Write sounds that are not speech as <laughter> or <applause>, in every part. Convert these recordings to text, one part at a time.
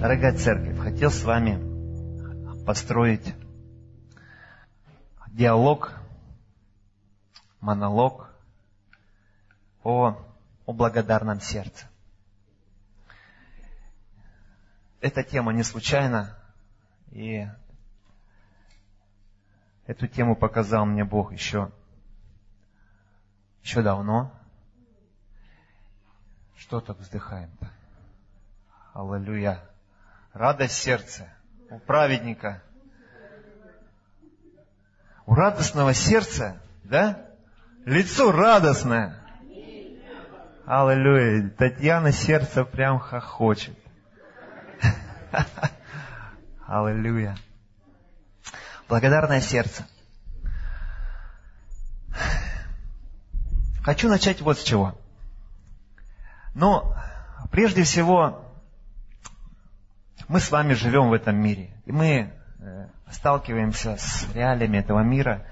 Дорогая церковь, хотел с вами построить диалог, монолог о, о благодарном сердце. Эта тема не случайна, и эту тему показал мне Бог еще, еще давно. Что так вздыхаем-то? Аллилуйя. Радость сердца у праведника. У радостного сердца, да? Лицо радостное. Аллилуйя. Татьяна сердце прям хохочет. <laughs> Аллилуйя. Благодарное сердце. Хочу начать вот с чего. Но прежде всего мы с вами живем в этом мире. И мы э, сталкиваемся с реалиями этого мира.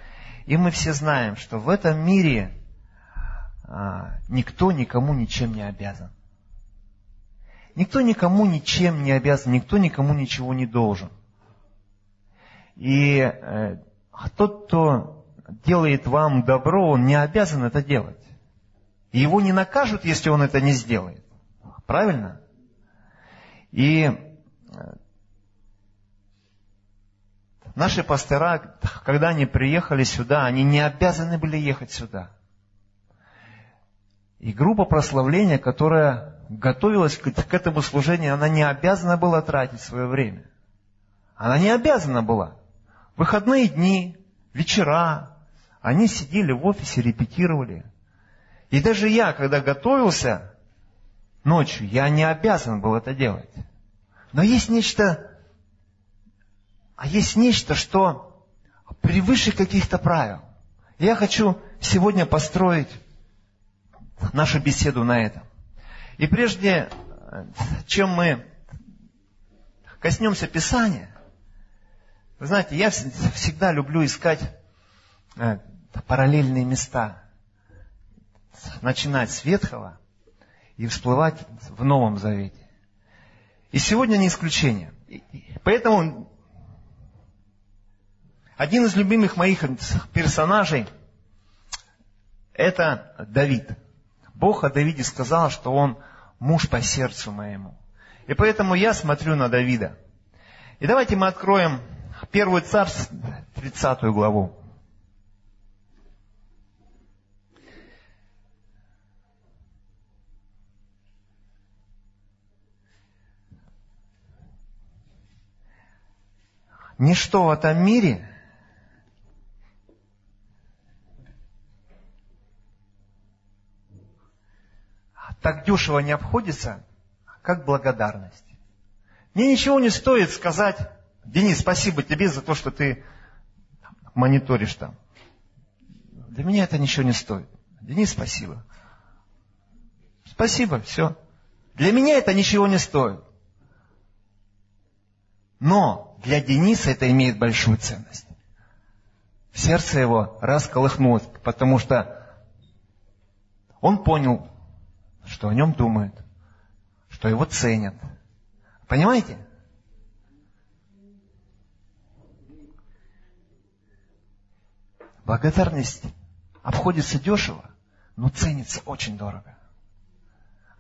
И мы все знаем, что в этом мире а, никто никому ничем не обязан. Никто никому ничем не обязан, никто никому ничего не должен. И э, тот, кто делает вам добро, он не обязан это делать. Его не накажут, если он это не сделает. Правильно? И Наши пастора, когда они приехали сюда, они не обязаны были ехать сюда. И группа прославления, которая готовилась к этому служению, она не обязана была тратить свое время. Она не обязана была. Выходные дни, вечера, они сидели в офисе, репетировали. И даже я, когда готовился ночью, я не обязан был это делать. Но есть нечто а есть нечто, что превыше каких-то правил. Я хочу сегодня построить нашу беседу на этом. И прежде, чем мы коснемся Писания, вы знаете, я всегда люблю искать э, параллельные места. Начинать с Ветхого и всплывать в Новом Завете. И сегодня не исключение. Поэтому один из любимых моих персонажей – это Давид. Бог о Давиде сказал, что он муж по сердцу моему. И поэтому я смотрю на Давида. И давайте мы откроем Первую Царств, 30 главу. Ничто в этом мире так дешево не обходится, как благодарность. Мне ничего не стоит сказать, Денис, спасибо тебе за то, что ты мониторишь там. Для меня это ничего не стоит. Денис, спасибо. Спасибо, все. Для меня это ничего не стоит. Но для Дениса это имеет большую ценность. Сердце его расколыхнулось, потому что он понял, что о нем думают, что его ценят. Понимаете? Благодарность обходится дешево, но ценится очень дорого.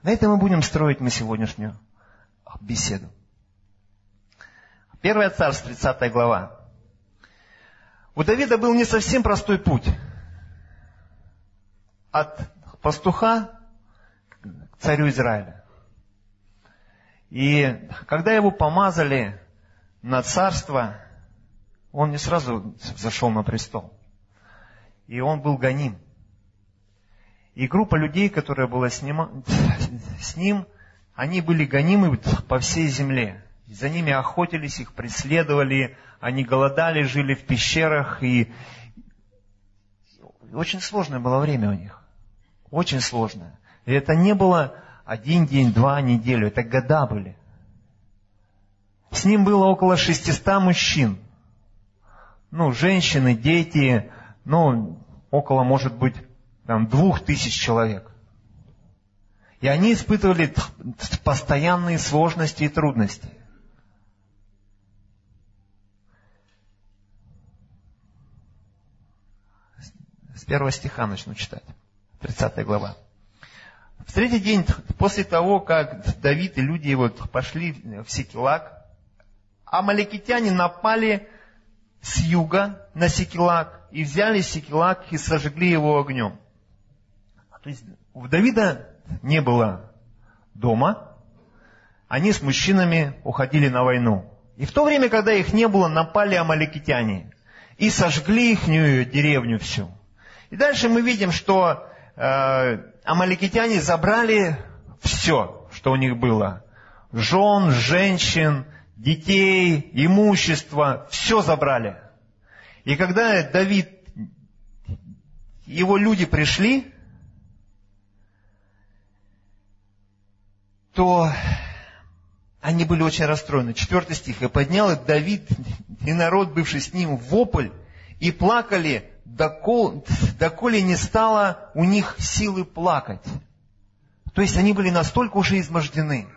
На этом мы будем строить мы сегодняшнюю беседу. Первое царство, 30 глава. У Давида был не совсем простой путь. От пастуха царю Израиля. И когда его помазали на царство, он не сразу зашел на престол. И он был гоним. И группа людей, которая была с ним они были гонимы по всей земле. За ними охотились, их преследовали, они голодали, жили в пещерах, и очень сложное было время у них. Очень сложное. И это не было один день, два, неделю, это года были. С ним было около 600 мужчин. Ну, женщины, дети, ну, около, может быть, там, двух тысяч человек. И они испытывали постоянные сложности и трудности. Первого стиха начну читать. 30 глава. В третий день после того, как Давид и люди его пошли в Секелак, амаликитяне напали с юга на Секелак и взяли Секелак и сожгли его огнем. То есть у Давида не было дома, они с мужчинами уходили на войну. И в то время, когда их не было, напали амаликитяне и сожгли ихнюю деревню всю. И дальше мы видим, что э, амаликитяне забрали все, что у них было. Жен, женщин, детей, имущество, все забрали. И когда Давид, его люди пришли, то они были очень расстроены. Четвертый стих. «И поднял Давид и народ, бывший с ним, вопль, и плакали, доколе, доколе не стало у них силы плакать». То есть они были настолько уже измождены.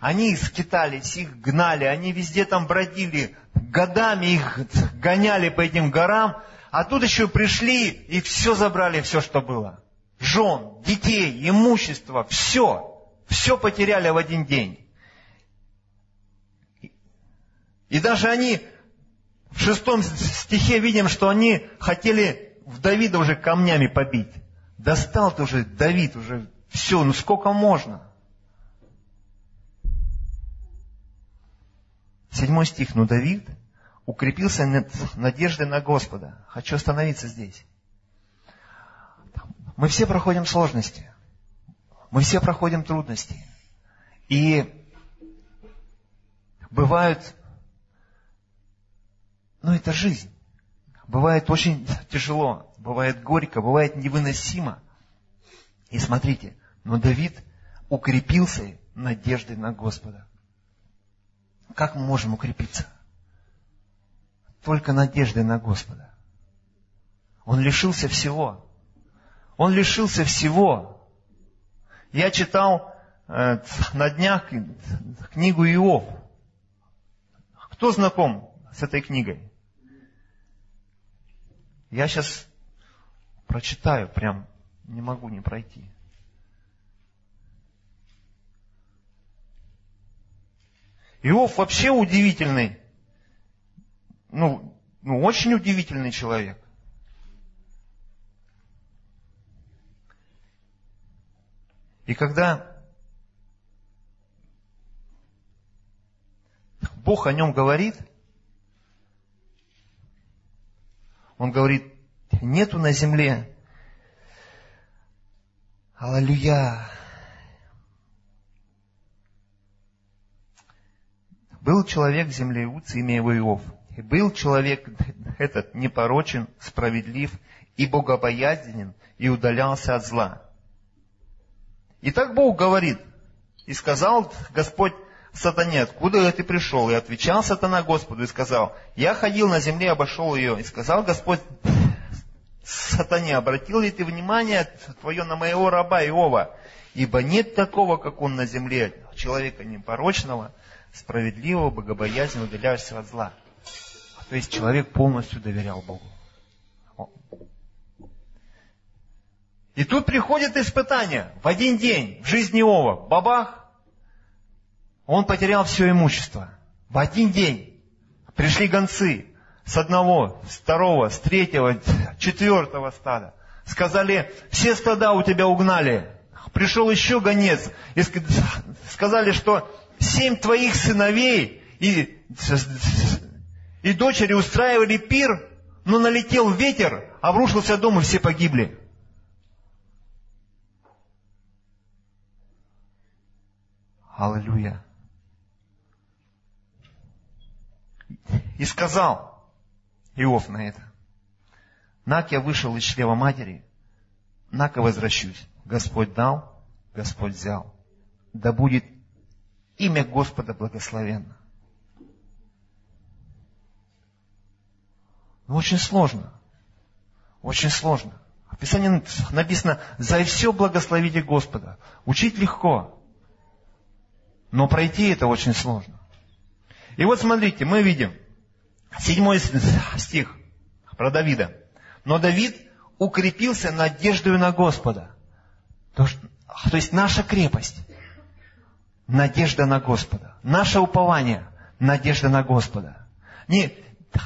Они скитались, их гнали, они везде там бродили, годами их гоняли по этим горам, а тут еще пришли и все забрали, все, что было. Жен, детей, имущество, все. Все потеряли в один день. И даже они в шестом стихе видим, что они хотели в Давида уже камнями побить. Достал ты уже Давид, уже все, ну сколько можно? Седьмой стих. Но Давид укрепился надеждой на Господа. Хочу остановиться здесь. Мы все проходим сложности. Мы все проходим трудности. И бывают но это жизнь. Бывает очень тяжело, бывает горько, бывает невыносимо. И смотрите, но Давид укрепился надеждой на Господа. Как мы можем укрепиться? Только надеждой на Господа. Он лишился всего. Он лишился всего. Я читал э, на днях книгу Иов. Кто знаком с этой книгой? Я сейчас прочитаю, прям не могу не пройти. Иов вообще удивительный, ну, ну, очень удивительный человек. И когда Бог о нем говорит – Он говорит, нету на земле. Аллилуйя. Был человек землеуц, имя его Иов. И был человек <laughs> этот непорочен, справедлив и богобоязнен, и удалялся от зла. И так Бог говорит, и сказал Господь сатане, откуда ты пришел? И отвечал сатана Господу и сказал, я ходил на земле, обошел ее. И сказал Господь сатане, обратил ли ты внимание твое на моего раба Иова? Ибо нет такого, как он на земле, человека непорочного, справедливого, богобоязненного, удаляющегося от зла. То есть человек полностью доверял Богу. И тут приходит испытание в один день в жизни Иова. Бабах, он потерял все имущество. В один день пришли гонцы с одного, с второго, с третьего, четвертого стада. Сказали, все стада у тебя угнали. Пришел еще гонец и сказали, что семь твоих сыновей и, и дочери устраивали пир, но налетел ветер, обрушился дом и все погибли. Аллилуйя. И сказал Иов на это, Нак я вышел из чрева матери, Нака возвращусь. Господь дал, Господь взял. Да будет имя Господа благословенно. Но ну, очень сложно. Очень сложно. В Писании написано, за все благословите Господа. Учить легко, но пройти это очень сложно. И вот смотрите, мы видим, седьмой стих про Давида. Но Давид укрепился надеждою на Господа. То, то есть наша крепость – надежда на Господа. Наше упование – надежда на Господа. Не,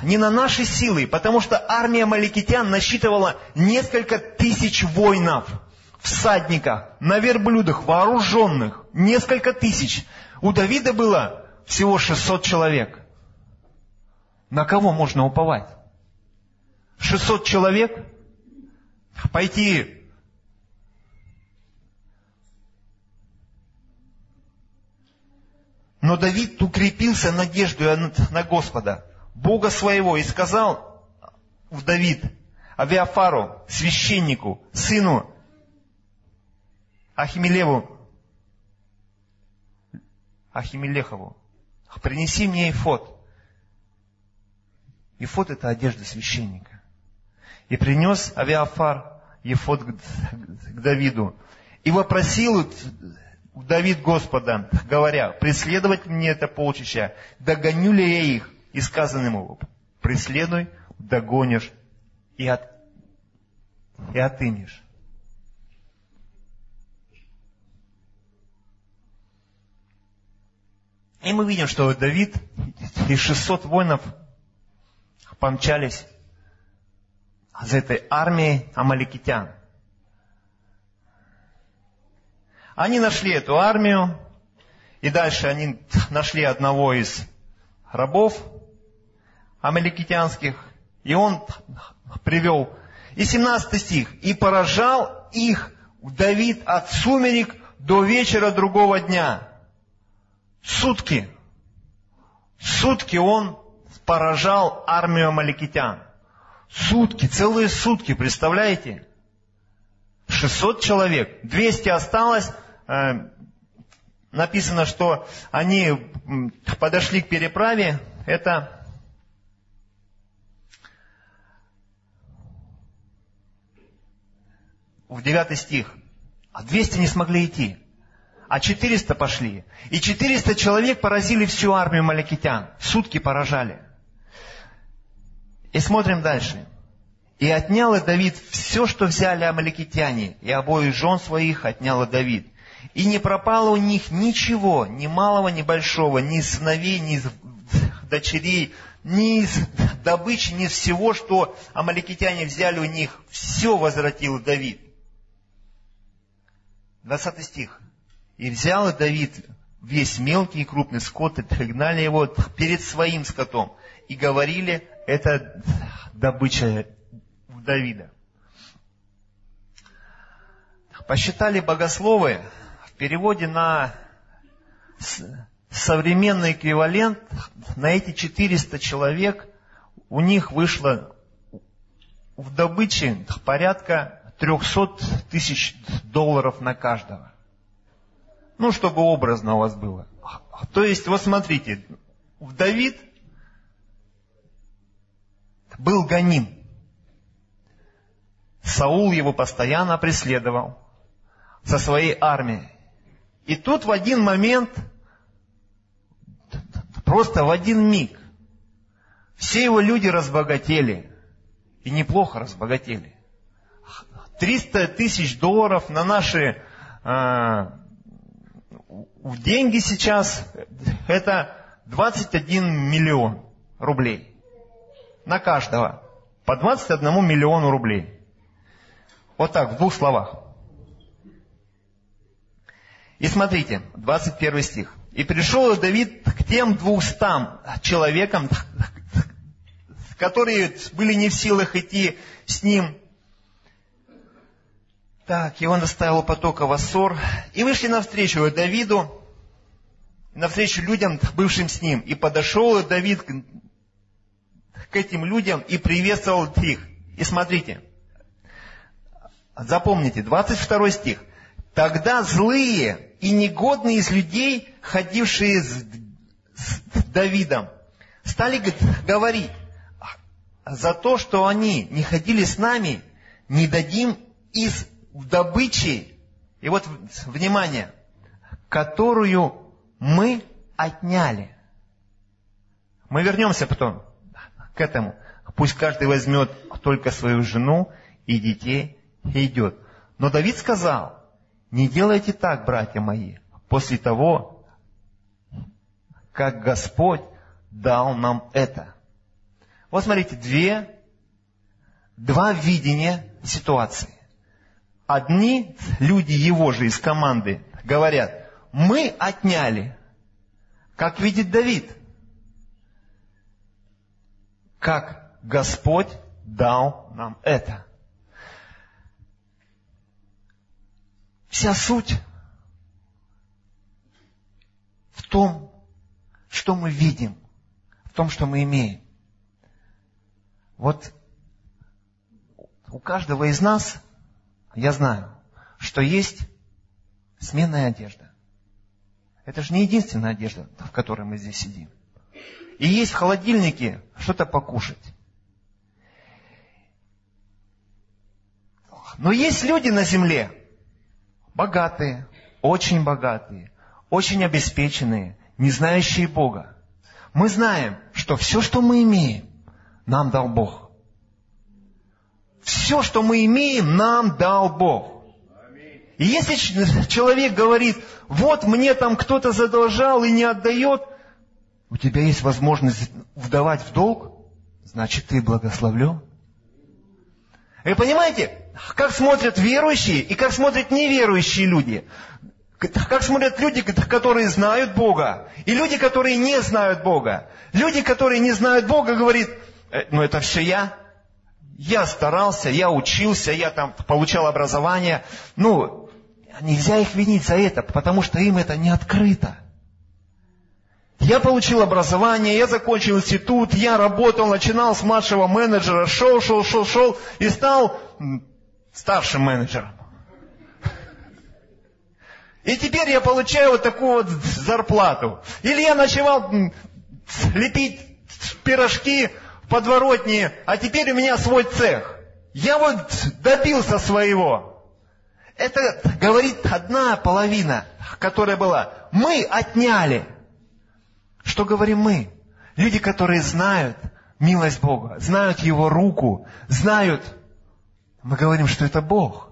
не на наши силы, потому что армия маликитян насчитывала несколько тысяч воинов, всадников, на верблюдах, вооруженных, несколько тысяч. У Давида было всего 600 человек. На кого можно уповать? 600 человек? Пойти Но Давид укрепился надеждой на Господа. Бога своего, и сказал в Давид, Авиафару, священнику, сыну Ахимелеву, Ахимелехову, принеси мне ифот. Ифот это одежда священника. И принес Авиафар ефот к Давиду. И вопросил Давид Господа, говоря, преследовать мне это полчища, догоню ли я их? И сказано ему, преследуй, догонишь и, от, и отымешь. И мы видим, что Давид и 600 воинов помчались за этой армией амаликитян. Они нашли эту армию, и дальше они нашли одного из рабов, амаликитянских, и он привел. И 17 стих. «И поражал их Давид от сумерек до вечера другого дня». Сутки. Сутки он поражал армию амаликитян. Сутки, целые сутки, представляете? 600 человек, 200 осталось. Э, написано, что они подошли к переправе. Это в 9 стих. А 200 не смогли идти. А 400 пошли. И 400 человек поразили всю армию маликитян. Сутки поражали. И смотрим дальше. И отнял Давид все, что взяли амаликитяне, и обоих жен своих отнял Давид. И не пропало у них ничего, ни малого, ни большого, ни сыновей, ни дочерей, ни из добычи, ни из всего, что амаликитяне взяли у них, все возвратил Давид. 20 стих. И взял Давид весь мелкий и крупный скот, и пригнали его перед своим скотом. И говорили, это добыча Давида. Посчитали богословы, в переводе на современный эквивалент, на эти 400 человек у них вышло в добыче порядка 300 тысяч долларов на каждого. Ну, чтобы образно у вас было. То есть, вот смотрите, Давид был гоним. Саул его постоянно преследовал со своей армией. И тут в один момент, просто в один миг, все его люди разбогатели. И неплохо разбогатели. 300 тысяч долларов на наши э, деньги сейчас это 21 миллион рублей. На каждого. По 21 миллиону рублей. Вот так, в двух словах. И смотрите, 21 стих. «И пришел Давид к тем двухстам человекам, которые были не в силах идти с ним так, и он оставил потока в Ассор, и вышли навстречу Давиду, навстречу людям, бывшим с ним. И подошел Давид к, этим людям и приветствовал их. И смотрите, запомните, 22 стих. Тогда злые и негодные из людей, ходившие с, Давидом, стали говорить, за то, что они не ходили с нами, не дадим из в добыче, и вот, внимание, которую мы отняли. Мы вернемся потом к этому. Пусть каждый возьмет только свою жену и детей, и идет. Но Давид сказал, не делайте так, братья мои, после того, как Господь дал нам это. Вот смотрите, две, два видения ситуации. Одни люди его же из команды говорят, мы отняли, как видит Давид, как Господь дал нам это. Вся суть в том, что мы видим, в том, что мы имеем. Вот у каждого из нас, я знаю, что есть сменная одежда. Это же не единственная одежда, в которой мы здесь сидим. И есть в холодильнике что-то покушать. Но есть люди на земле, богатые, очень богатые, очень обеспеченные, не знающие Бога. Мы знаем, что все, что мы имеем, нам дал Бог. Все, что мы имеем, нам дал Бог. И если человек говорит, вот мне там кто-то задолжал и не отдает, у тебя есть возможность вдавать в долг, значит ты благословлен. Вы понимаете, как смотрят верующие и как смотрят неверующие люди. Как смотрят люди, которые знают Бога, и люди, которые не знают Бога. Люди, которые не знают Бога, говорят, «Э, ну это все я. Я старался, я учился, я там получал образование. Ну, нельзя их винить за это, потому что им это не открыто. Я получил образование, я закончил институт, я работал, начинал с младшего менеджера, шел, шел, шел, шел и стал старшим менеджером. И теперь я получаю вот такую вот зарплату. Или я начинал лепить пирожки в подворотне, а теперь у меня свой цех. Я вот добился своего. Это говорит одна половина, которая была. Мы отняли. Что говорим мы? Люди, которые знают милость Бога, знают Его руку, знают, мы говорим, что это Бог.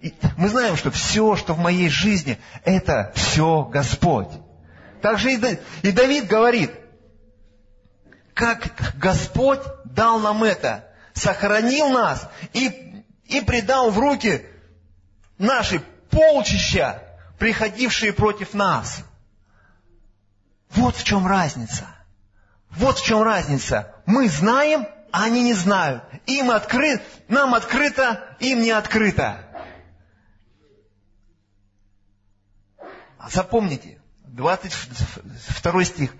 И мы знаем, что все, что в моей жизни, это все Господь. Также и Давид говорит, как Господь дал нам это, сохранил нас и, и предал в руки наши полчища, приходившие против нас. Вот в чем разница. Вот в чем разница. Мы знаем, а они не знают. Им открыт, нам открыто, им не открыто. Запомните, 22 стих.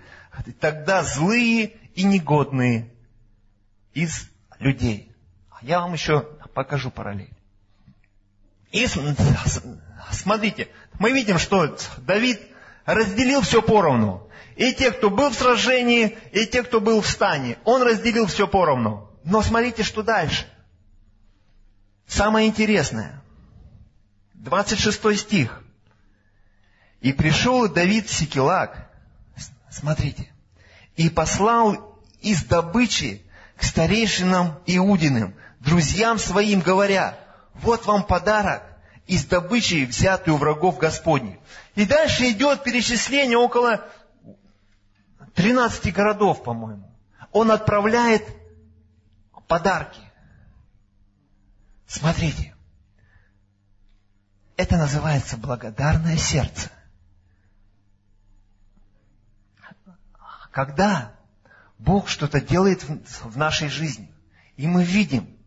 Тогда злые и негодные из людей. Я вам еще покажу параллель. И смотрите, мы видим, что Давид разделил все поровну. И те, кто был в сражении, и те, кто был в стане. Он разделил все поровну. Но смотрите, что дальше. Самое интересное. 26 стих. И пришел Давид в Сикелак. Смотрите. И послал из добычи к старейшинам Иудиным, друзьям своим, говоря, вот вам подарок из добычи, взятую у врагов Господних. И дальше идет перечисление около 13 городов, по-моему. Он отправляет подарки. Смотрите. Это называется благодарное сердце. Когда Бог что-то делает в нашей жизни, и мы видим,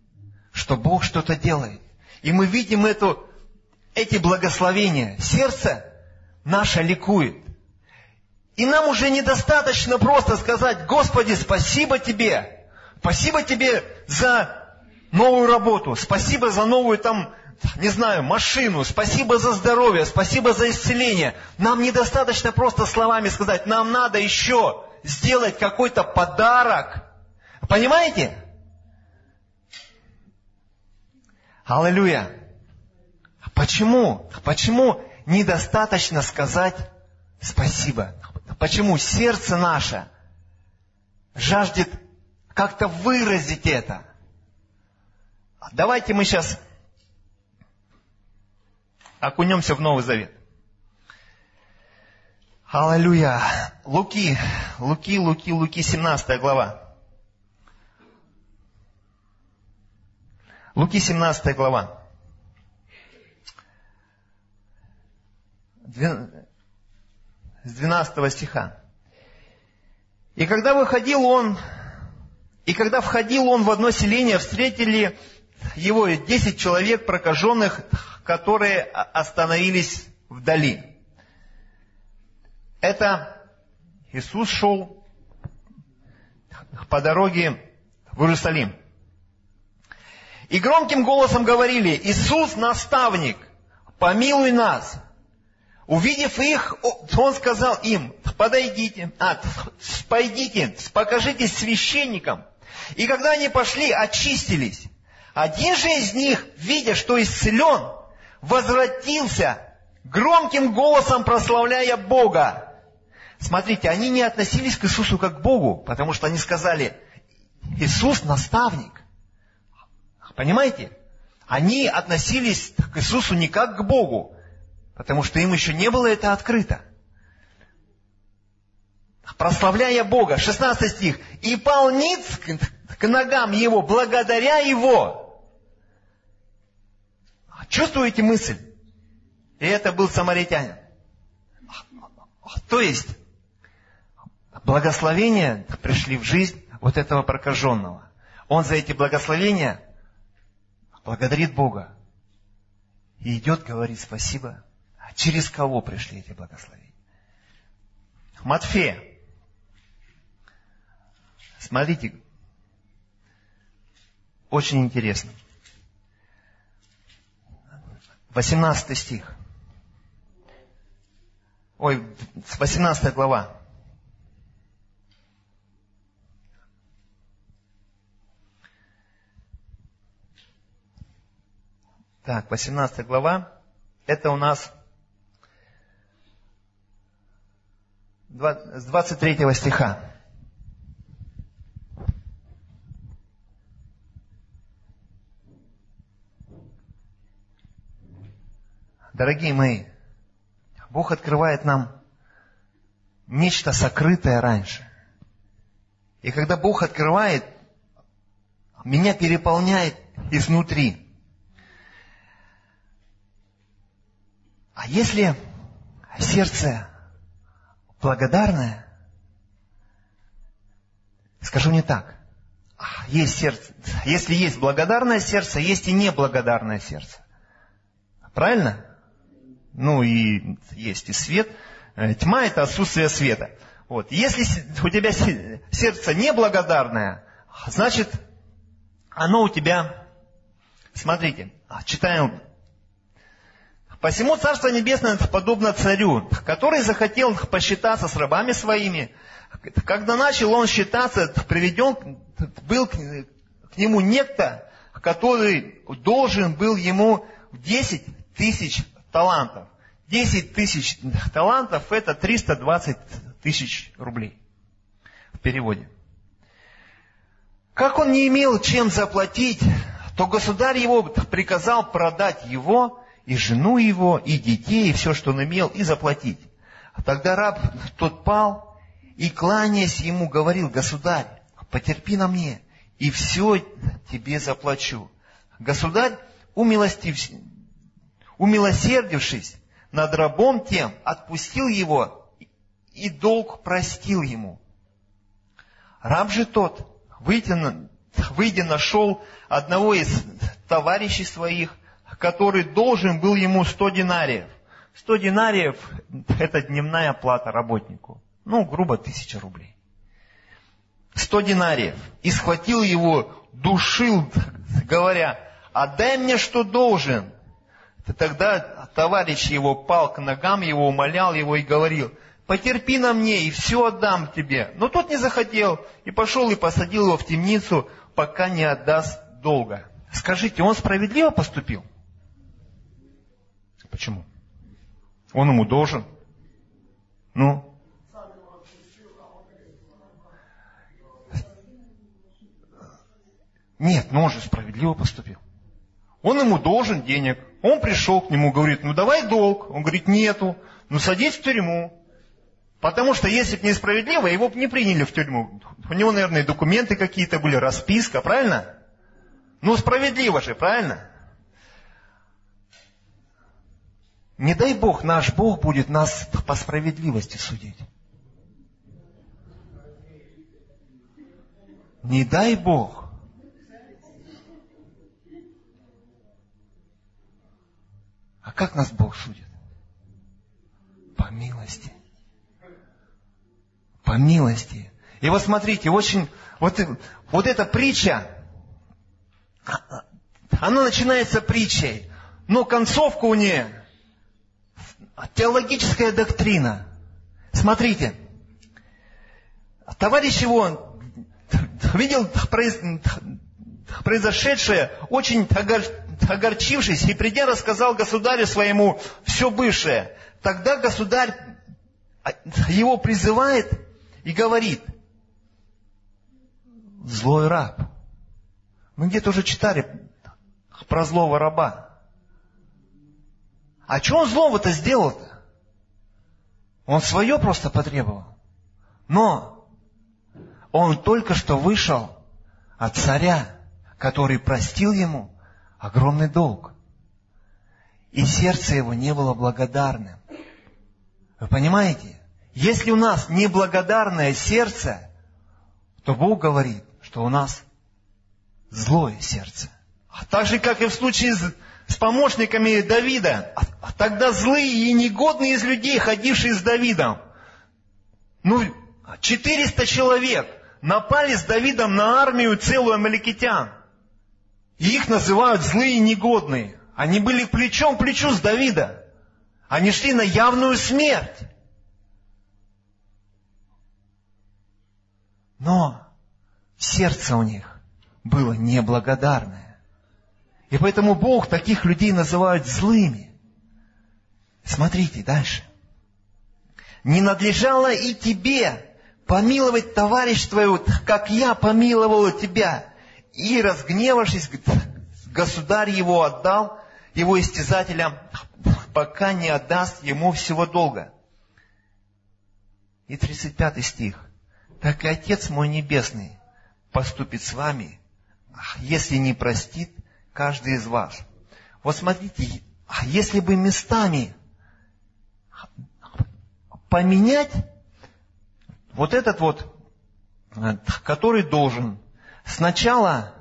что Бог что-то делает, и мы видим эту, эти благословения, сердце наше ликует. И нам уже недостаточно просто сказать, Господи, спасибо Тебе. Спасибо Тебе за новую работу. Спасибо за новую там, не знаю, машину. Спасибо за здоровье. Спасибо за исцеление. Нам недостаточно просто словами сказать. Нам надо еще сделать какой-то подарок. Понимаете? Аллилуйя. Почему? Почему недостаточно сказать спасибо? Почему сердце наше жаждет как-то выразить это? Давайте мы сейчас окунемся в Новый Завет. Аллилуйя. Луки, Луки, Луки, Луки, 17 глава. Луки, 17 глава. С 12 стиха. И когда выходил он, и когда входил он в одно селение, встретили его десять человек прокаженных, которые остановились вдали. Это Иисус шел по дороге в Иерусалим. И громким голосом говорили, Иисус, наставник, помилуй нас. Увидев их, он сказал им, подойдите, а, пойдите, покажитесь священникам. И когда они пошли, очистились. Один же из них, видя, что исцелен, возвратился, громким голосом прославляя Бога. Смотрите, они не относились к Иисусу как к Богу, потому что они сказали, Иисус наставник. Понимаете? Они относились к Иисусу не как к Богу, потому что им еще не было это открыто. Прославляя Бога, 16 стих, и пал ниц к ногам Его, благодаря Его. Чувствуете мысль? И это был самаритянин. То есть, благословения пришли в жизнь вот этого прокаженного. Он за эти благословения благодарит Бога. И идет, говорит спасибо. А через кого пришли эти благословения? Матфея. Смотрите, очень интересно. 18 стих. Ой, 18 глава. Так, 18 глава. Это у нас с 23 стиха. Дорогие мои, Бог открывает нам нечто сокрытое раньше. И когда Бог открывает, меня переполняет изнутри. А если сердце благодарное, скажу не так. Есть сердце. Если есть благодарное сердце, есть и неблагодарное сердце. Правильно? Ну и есть и свет. Э, тьма – это отсутствие света. Вот. Если у тебя сердце неблагодарное, значит, оно у тебя... Смотрите, читаем. «Посему Царство Небесное подобно царю, который захотел посчитаться с рабами своими. Когда начал он считаться, приведен был к нему некто, который должен был ему 10 тысяч талантов. 10 тысяч талантов это 320 тысяч рублей в переводе. Как он не имел чем заплатить, то государь его приказал продать его, и жену его, и детей, и все, что он имел, и заплатить. А тогда раб тот пал, и, кланяясь ему, говорил, государь, потерпи на мне, и все тебе заплачу. Государь, умилостив, умилосердившись над рабом тем, отпустил его и долг простил ему. Раб же тот, выйдя, выйдя нашел одного из товарищей своих, который должен был ему сто динариев. Сто динариев – это дневная плата работнику. Ну, грубо, тысяча рублей. Сто динариев. И схватил его, душил, говоря, отдай мне, что должен. Тогда товарищ его пал к ногам его, умолял его и говорил, потерпи на мне, и все отдам тебе. Но тот не захотел, и пошел и посадил его в темницу, пока не отдаст долга. Скажите, он справедливо поступил? Почему? Он ему должен. Ну? Нет, но он же справедливо поступил. Он ему должен денег. Он пришел к нему, говорит, ну давай долг. Он говорит, нету. Ну садись в тюрьму. Потому что если бы несправедливо, его бы не приняли в тюрьму. У него, наверное, документы какие-то были, расписка, правильно? Ну справедливо же, правильно? Не дай Бог, наш Бог будет нас по справедливости судить. Не дай Бог. А как нас Бог судит? По милости. По милости. И вот смотрите, очень, вот, вот эта притча, она начинается притчей, но концовка у нее теологическая доктрина. Смотрите, товарищ его видел произошедшее, очень огорчившись, и придя рассказал государю своему все бывшее. Тогда государь его призывает и говорит, злой раб. Мы где-то уже читали про злого раба. А что он злого-то сделал-то? Он свое просто потребовал. Но он только что вышел от царя, который простил ему огромный долг. И сердце его не было благодарным. Вы понимаете? Если у нас неблагодарное сердце, то Бог говорит, что у нас злое сердце. А так же, как и в случае с, помощниками Давида, а, а тогда злые и негодные из людей, ходившие с Давидом, ну, 400 человек напали с Давидом на армию целую амаликитян. И их называют злые и негодные. Они были плечом к плечу с Давида. Они шли на явную смерть. Но сердце у них было неблагодарное. И поэтому Бог таких людей называет злыми. Смотрите дальше. Не надлежало и тебе помиловать товарищ твоего, как я помиловал тебя. И, разгневавшись, государь его отдал, его истязателям, пока не отдаст ему всего долга. И 35 стих. Так и Отец мой Небесный поступит с вами, если не простит каждый из вас. Вот смотрите, если бы местами поменять вот этот вот, который должен сначала,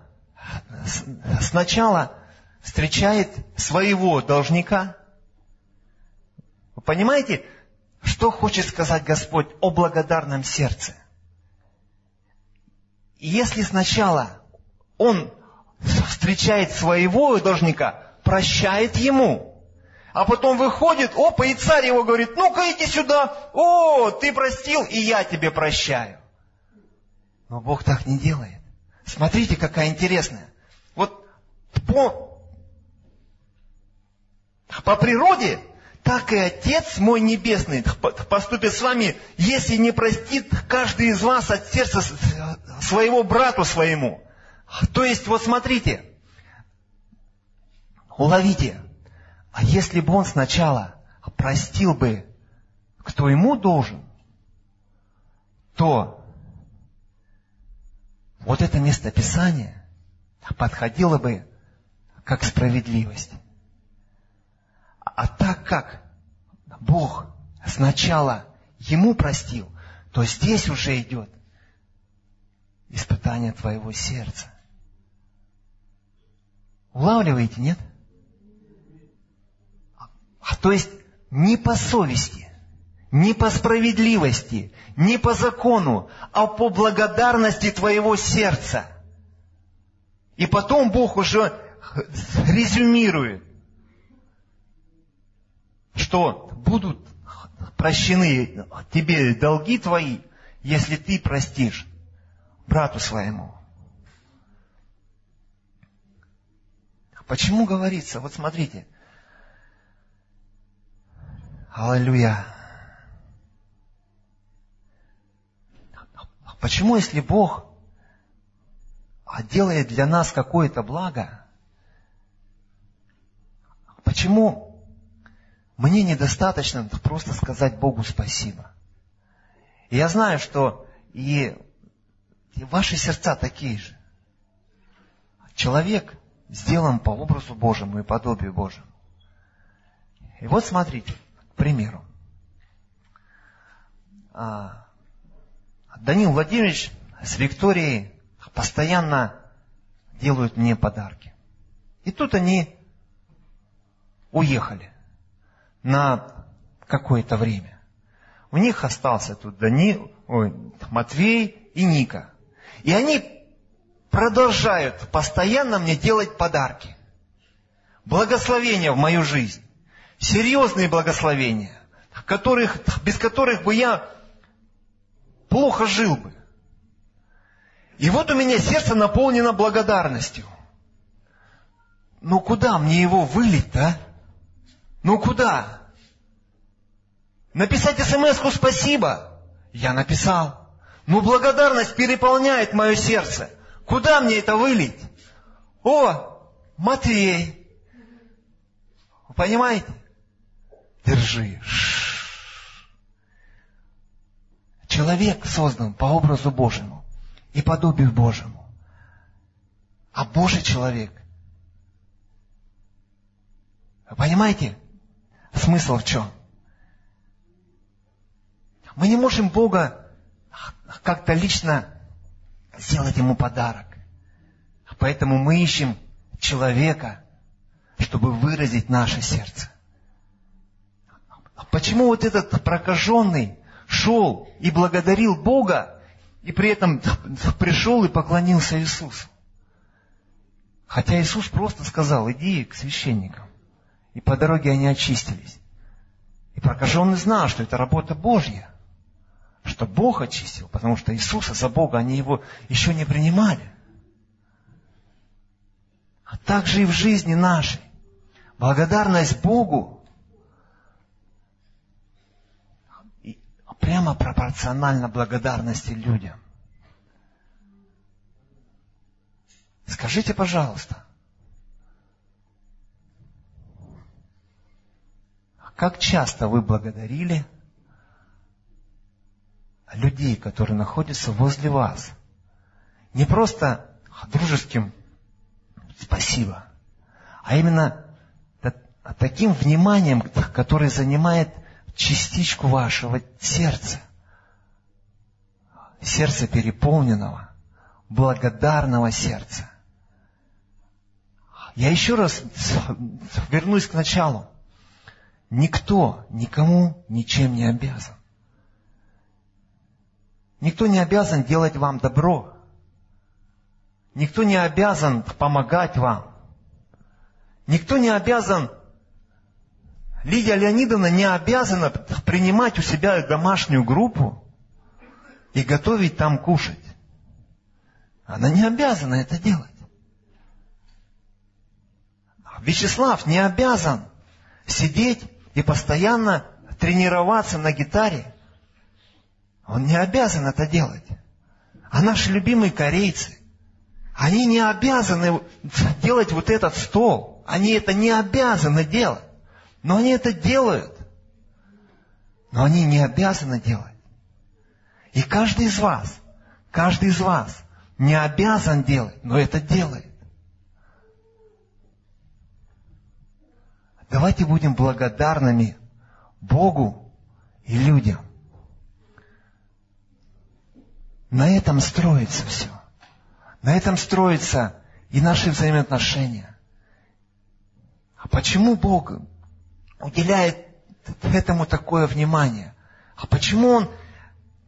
сначала встречает своего должника. Вы понимаете, что хочет сказать Господь о благодарном сердце? Если сначала он встречает своего должника, прощает ему, а потом выходит, опа, и царь его говорит, ну-ка иди сюда, о, ты простил, и я тебе прощаю. Но Бог так не делает. Смотрите, какая интересная. Вот по, по природе, так и Отец мой Небесный поступит с вами, если не простит каждый из вас от сердца своего брату своему. То есть, вот смотрите, уловите, а если бы он сначала простил бы, кто ему должен, то вот это местописание подходило бы как справедливость. А так как Бог сначала ему простил, то здесь уже идет испытание твоего сердца. Улавливаете, нет? А то есть не по совести, не по справедливости, не по закону, а по благодарности твоего сердца. И потом Бог уже резюмирует, что будут прощены тебе долги твои, если ты простишь брату своему. Почему говорится? Вот смотрите – Аллилуйя. Почему, если Бог делает для нас какое-то благо, почему мне недостаточно просто сказать Богу спасибо. И я знаю, что и, и ваши сердца такие же. Человек сделан по образу Божьему и подобию Божьему. И вот смотрите, к примеру. А, Данил Владимирович с Викторией постоянно делают мне подарки. И тут они уехали на какое-то время. У них остался тут Дани, ой, Матвей и Ника. И они продолжают постоянно мне делать подарки. Благословения в мою жизнь. Серьезные благословения, которых, без которых бы я плохо жил бы. И вот у меня сердце наполнено благодарностью. Ну куда мне его вылить-то, а? Ну куда? Написать смс спасибо? Я написал. Но благодарность переполняет мое сердце. Куда мне это вылить? О, Матвей. Вы понимаете? Держи. Человек создан по образу Божьему и подобию Божьему. А Божий человек. Вы понимаете? Смысл в чем? Мы не можем Бога как-то лично сделать Ему подарок. Поэтому мы ищем человека, чтобы выразить наше сердце. Почему вот этот прокаженный шел и благодарил Бога, и при этом пришел и поклонился Иисусу? Хотя Иисус просто сказал, иди к священникам. И по дороге они очистились. И прокаженный знал, что это работа Божья. Что Бог очистил, потому что Иисуса за Бога они его еще не принимали. А также и в жизни нашей. Благодарность Богу прямо пропорциональна благодарности людям. Скажите, пожалуйста, Как часто вы благодарили людей, которые находятся возле вас? Не просто дружеским спасибо, а именно таким вниманием, которое занимает частичку вашего сердца. Сердце переполненного, благодарного сердца. Я еще раз вернусь к началу. Никто никому ничем не обязан. Никто не обязан делать вам добро. Никто не обязан помогать вам. Никто не обязан, Лидия Леонидовна не обязана принимать у себя домашнюю группу и готовить там кушать. Она не обязана это делать. Вячеслав не обязан сидеть и постоянно тренироваться на гитаре, он не обязан это делать. А наши любимые корейцы, они не обязаны делать вот этот стол. Они это не обязаны делать. Но они это делают. Но они не обязаны делать. И каждый из вас, каждый из вас не обязан делать, но это делает. Давайте будем благодарными Богу и людям. На этом строится все. На этом строятся и наши взаимоотношения. А почему Бог уделяет этому такое внимание? А почему Он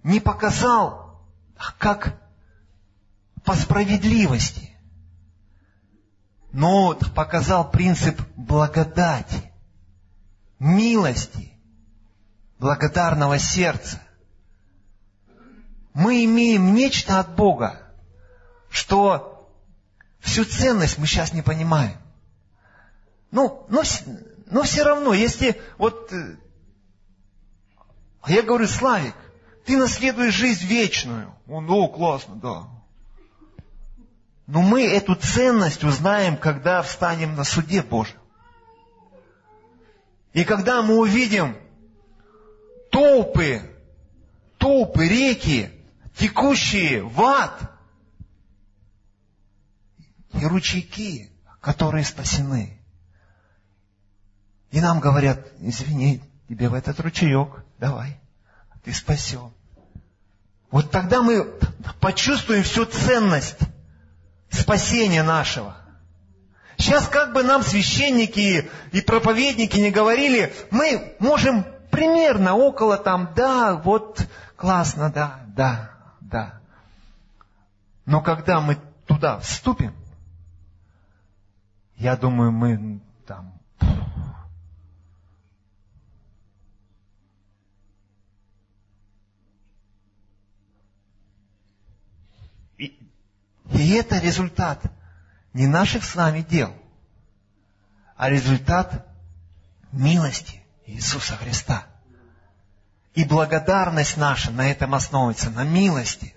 не показал, как по справедливости? но показал принцип благодати, милости, благодарного сердца. Мы имеем нечто от Бога, что всю ценность мы сейчас не понимаем. Ну, но, но все равно, если вот... Э, я говорю, Славик, ты наследуешь жизнь вечную. Он, о, классно, да. Но мы эту ценность узнаем, когда встанем на суде Божьем. И когда мы увидим толпы, толпы, реки, текущие в ад, и ручейки, которые спасены. И нам говорят, извини, тебе в этот ручеек, давай, ты спасен. Вот тогда мы почувствуем всю ценность спасения нашего. Сейчас как бы нам священники и проповедники не говорили, мы можем примерно около там, да, вот классно, да, да, да. Но когда мы туда вступим, я думаю, мы там И это результат не наших с вами дел, а результат милости Иисуса Христа. И благодарность наша на этом основывается, на милости.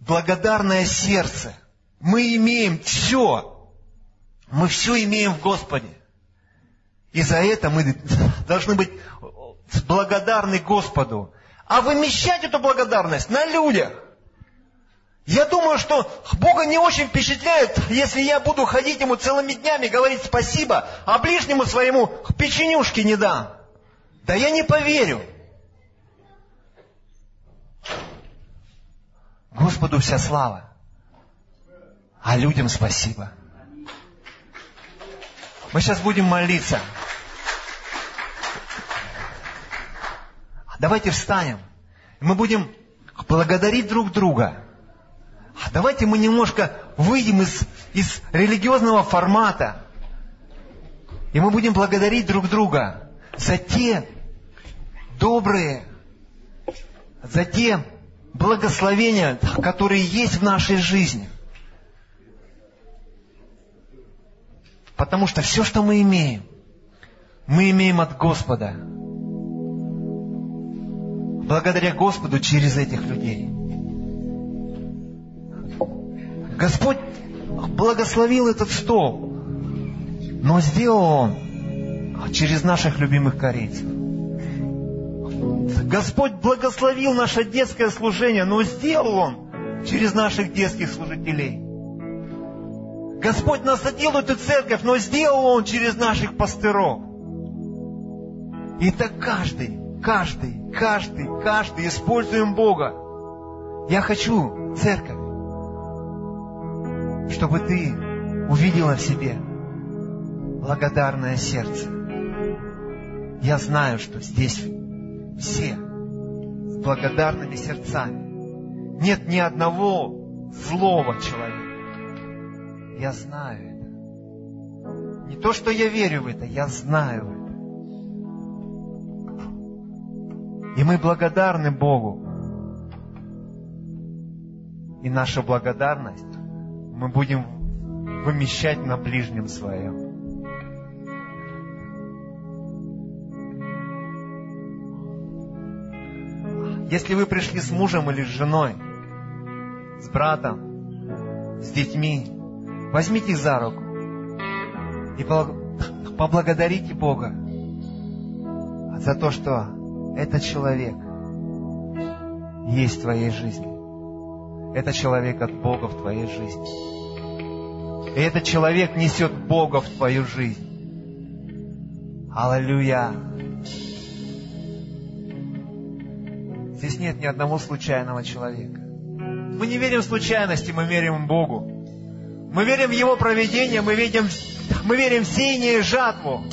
Благодарное сердце. Мы имеем все. Мы все имеем в Господе. И за это мы должны быть благодарны Господу. А вымещать эту благодарность на людях. Я думаю, что Бога не очень впечатляет, если я буду ходить Ему целыми днями, говорить спасибо, а ближнему своему печенюшки не дам. Да я не поверю. Господу вся слава, а людям спасибо. Мы сейчас будем молиться. Давайте встанем. Мы будем благодарить друг друга. А давайте мы немножко выйдем из, из религиозного формата. И мы будем благодарить друг друга за те добрые, за те благословения, которые есть в нашей жизни. Потому что все, что мы имеем, мы имеем от Господа. Благодаря Господу через этих людей. Господь благословил этот стол, но сделал он через наших любимых корейцев. Господь благословил наше детское служение, но сделал он через наших детских служителей. Господь насадил эту церковь, но сделал он через наших пастыров. И так каждый, каждый, каждый, каждый используем Бога. Я хочу, церковь, чтобы ты увидела в себе благодарное сердце. Я знаю, что здесь все с благодарными сердцами. Нет ни одного злого человека. Я знаю это. Не то, что я верю в это, я знаю это. И мы благодарны Богу. И наша благодарность мы будем вымещать на ближнем своем. Если вы пришли с мужем или с женой, с братом, с детьми, возьмите за руку и поблагодарите Бога за то, что этот человек есть в твоей жизни. Это человек от Бога в твоей жизни. И этот человек несет Бога в твою жизнь. Аллилуйя. Здесь нет ни одного случайного человека. Мы не верим в случайности, мы верим Богу. Мы верим в Его проведение, мы верим, мы верим в сеяние и жатву.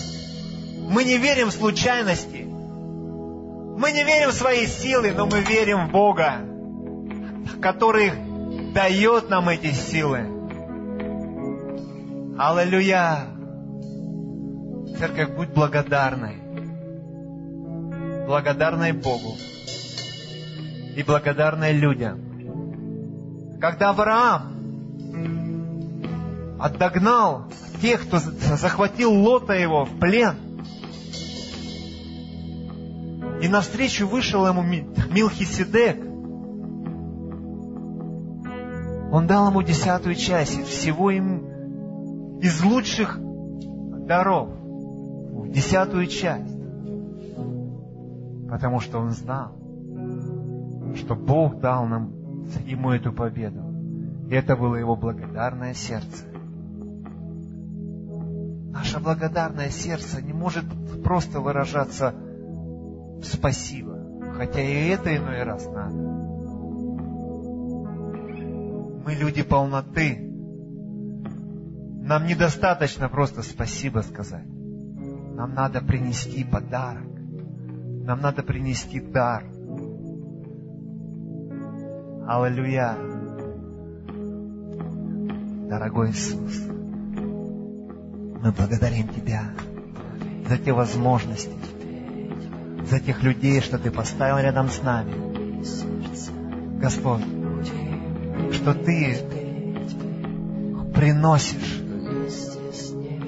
Мы не верим в случайности. Мы не верим в свои силы, но мы верим в Бога который дает нам эти силы. Аллилуйя! Церковь, будь благодарной. Благодарной Богу. И благодарной людям. Когда Авраам отогнал тех, кто захватил Лота его в плен, и навстречу вышел ему Милхиседек, Он дал ему десятую часть всего им из лучших даров. десятую часть. Потому что он знал, что Бог дал нам ему эту победу. И это было его благодарное сердце. Наше благодарное сердце не может просто выражаться в спасибо, хотя и это иной раз надо. Мы люди полноты. Нам недостаточно просто спасибо сказать. Нам надо принести подарок. Нам надо принести дар. Аллилуйя. Дорогой Иисус, мы благодарим Тебя за те возможности, за тех людей, что Ты поставил рядом с нами. Господь, что Ты приносишь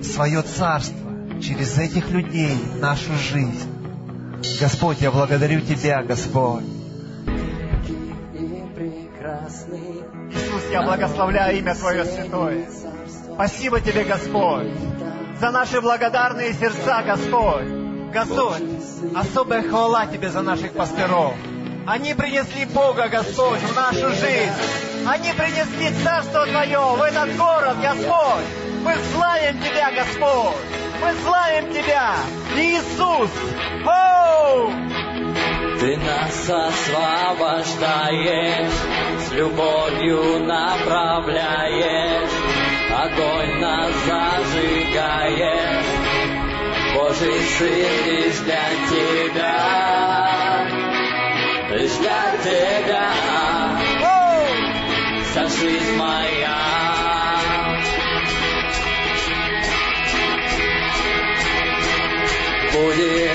свое царство через этих людей в нашу жизнь. Господь, я благодарю Тебя, Господь. Иисус, я благословляю имя Твое святое. Спасибо Тебе, Господь, за наши благодарные сердца, Господь. Господь, особая хвала Тебе за наших пасторов. Они принесли Бога, Господь, в нашу жизнь. Они принесли Царство Твое в этот город, Господь. Мы славим Тебя, Господь. Мы славим Тебя, Иисус. Оу! Ты нас освобождаешь, с любовью направляешь, огонь нас зажигаешь. Божий Сын лишь для Тебя, лишь для Тебя, вся жизнь моя. Будем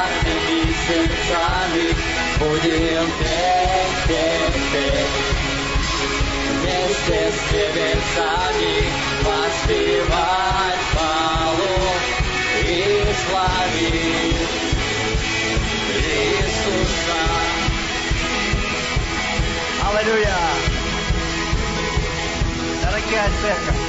Небесами воспевать хвалу и славить Иисуса. Аллилуйя! Дорогая церковь,